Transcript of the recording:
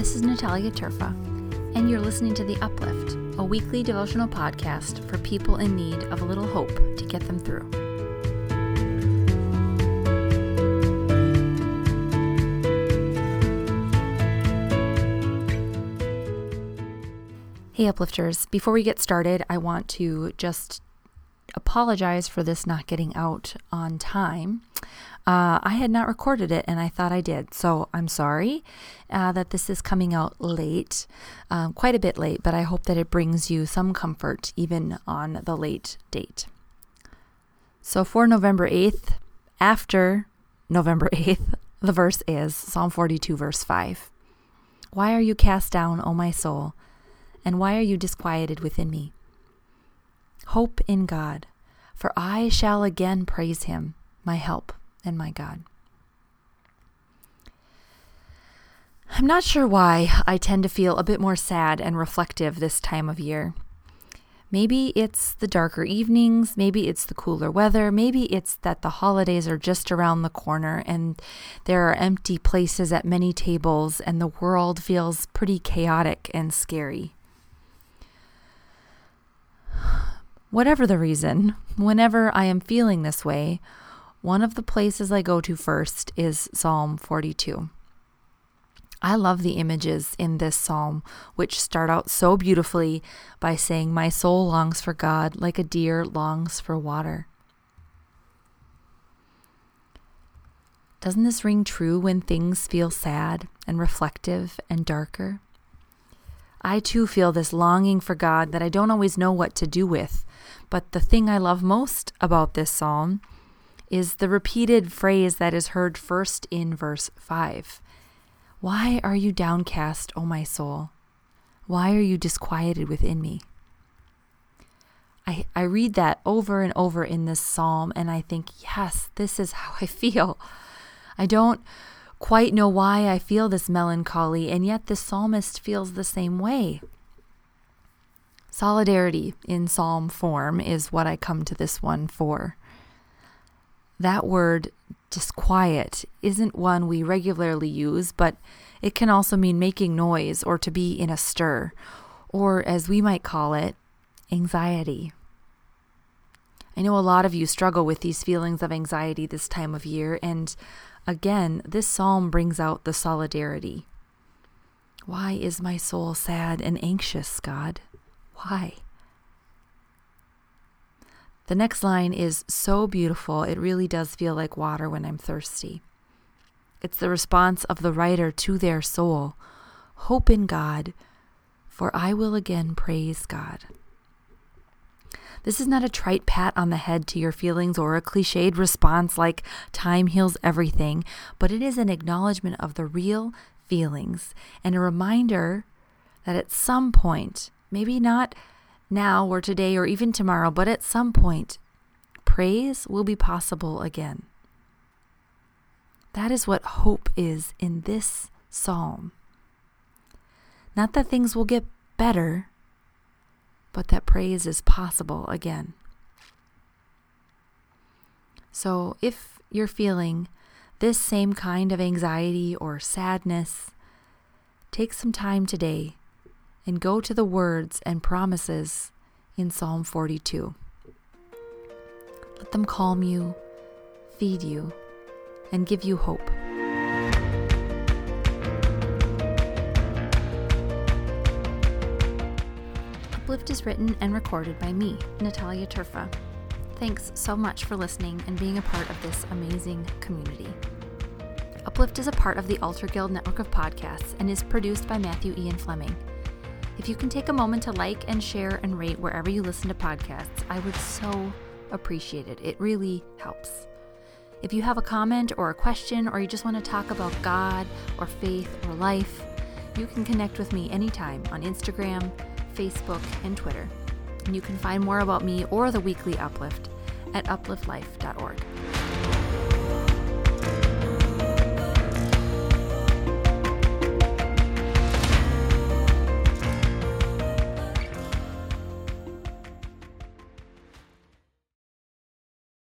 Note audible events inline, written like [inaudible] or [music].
This is Natalia Terfa, and you're listening to The Uplift, a weekly devotional podcast for people in need of a little hope to get them through. Hey, Uplifters. Before we get started, I want to just apologize for this not getting out on time. Uh, I had not recorded it and I thought I did, so I'm sorry uh, that this is coming out late, um, quite a bit late, but I hope that it brings you some comfort even on the late date. So for November 8th, after November [laughs] 8th, the verse is Psalm 42, verse 5. Why are you cast down, O my soul? And why are you disquieted within me? Hope in God, for I shall again praise him, my help and my God. I'm not sure why I tend to feel a bit more sad and reflective this time of year. Maybe it's the darker evenings, maybe it's the cooler weather, maybe it's that the holidays are just around the corner and there are empty places at many tables and the world feels pretty chaotic and scary. Whatever the reason, whenever I am feeling this way, one of the places I go to first is Psalm 42. I love the images in this psalm, which start out so beautifully by saying, My soul longs for God like a deer longs for water. Doesn't this ring true when things feel sad and reflective and darker? I too feel this longing for God that I don't always know what to do with. But the thing I love most about this psalm is the repeated phrase that is heard first in verse 5. Why are you downcast, O my soul? Why are you disquieted within me? I, I read that over and over in this psalm, and I think, yes, this is how I feel. I don't quite know why I feel this melancholy, and yet the psalmist feels the same way. Solidarity in psalm form is what I come to this one for. That word, disquiet, isn't one we regularly use, but it can also mean making noise or to be in a stir, or as we might call it, anxiety. I know a lot of you struggle with these feelings of anxiety this time of year, and Again, this psalm brings out the solidarity. Why is my soul sad and anxious, God? Why? The next line is so beautiful, it really does feel like water when I'm thirsty. It's the response of the writer to their soul Hope in God, for I will again praise God. This is not a trite pat on the head to your feelings or a cliched response like time heals everything, but it is an acknowledgement of the real feelings and a reminder that at some point, maybe not now or today or even tomorrow, but at some point, praise will be possible again. That is what hope is in this psalm. Not that things will get better, but that praise is possible again. So if you're feeling this same kind of anxiety or sadness, take some time today and go to the words and promises in Psalm 42. Let them calm you, feed you, and give you hope. Uplift is written and recorded by me, Natalia Terfa. Thanks so much for listening and being a part of this amazing community. Uplift is a part of the Altar Guild network of podcasts and is produced by Matthew Ian Fleming. If you can take a moment to like and share and rate wherever you listen to podcasts, I would so appreciate it. It really helps. If you have a comment or a question, or you just want to talk about God or faith or life, you can connect with me anytime on Instagram, Facebook, and Twitter. And you can find more about me or the weekly Uplift at upliftlife.org.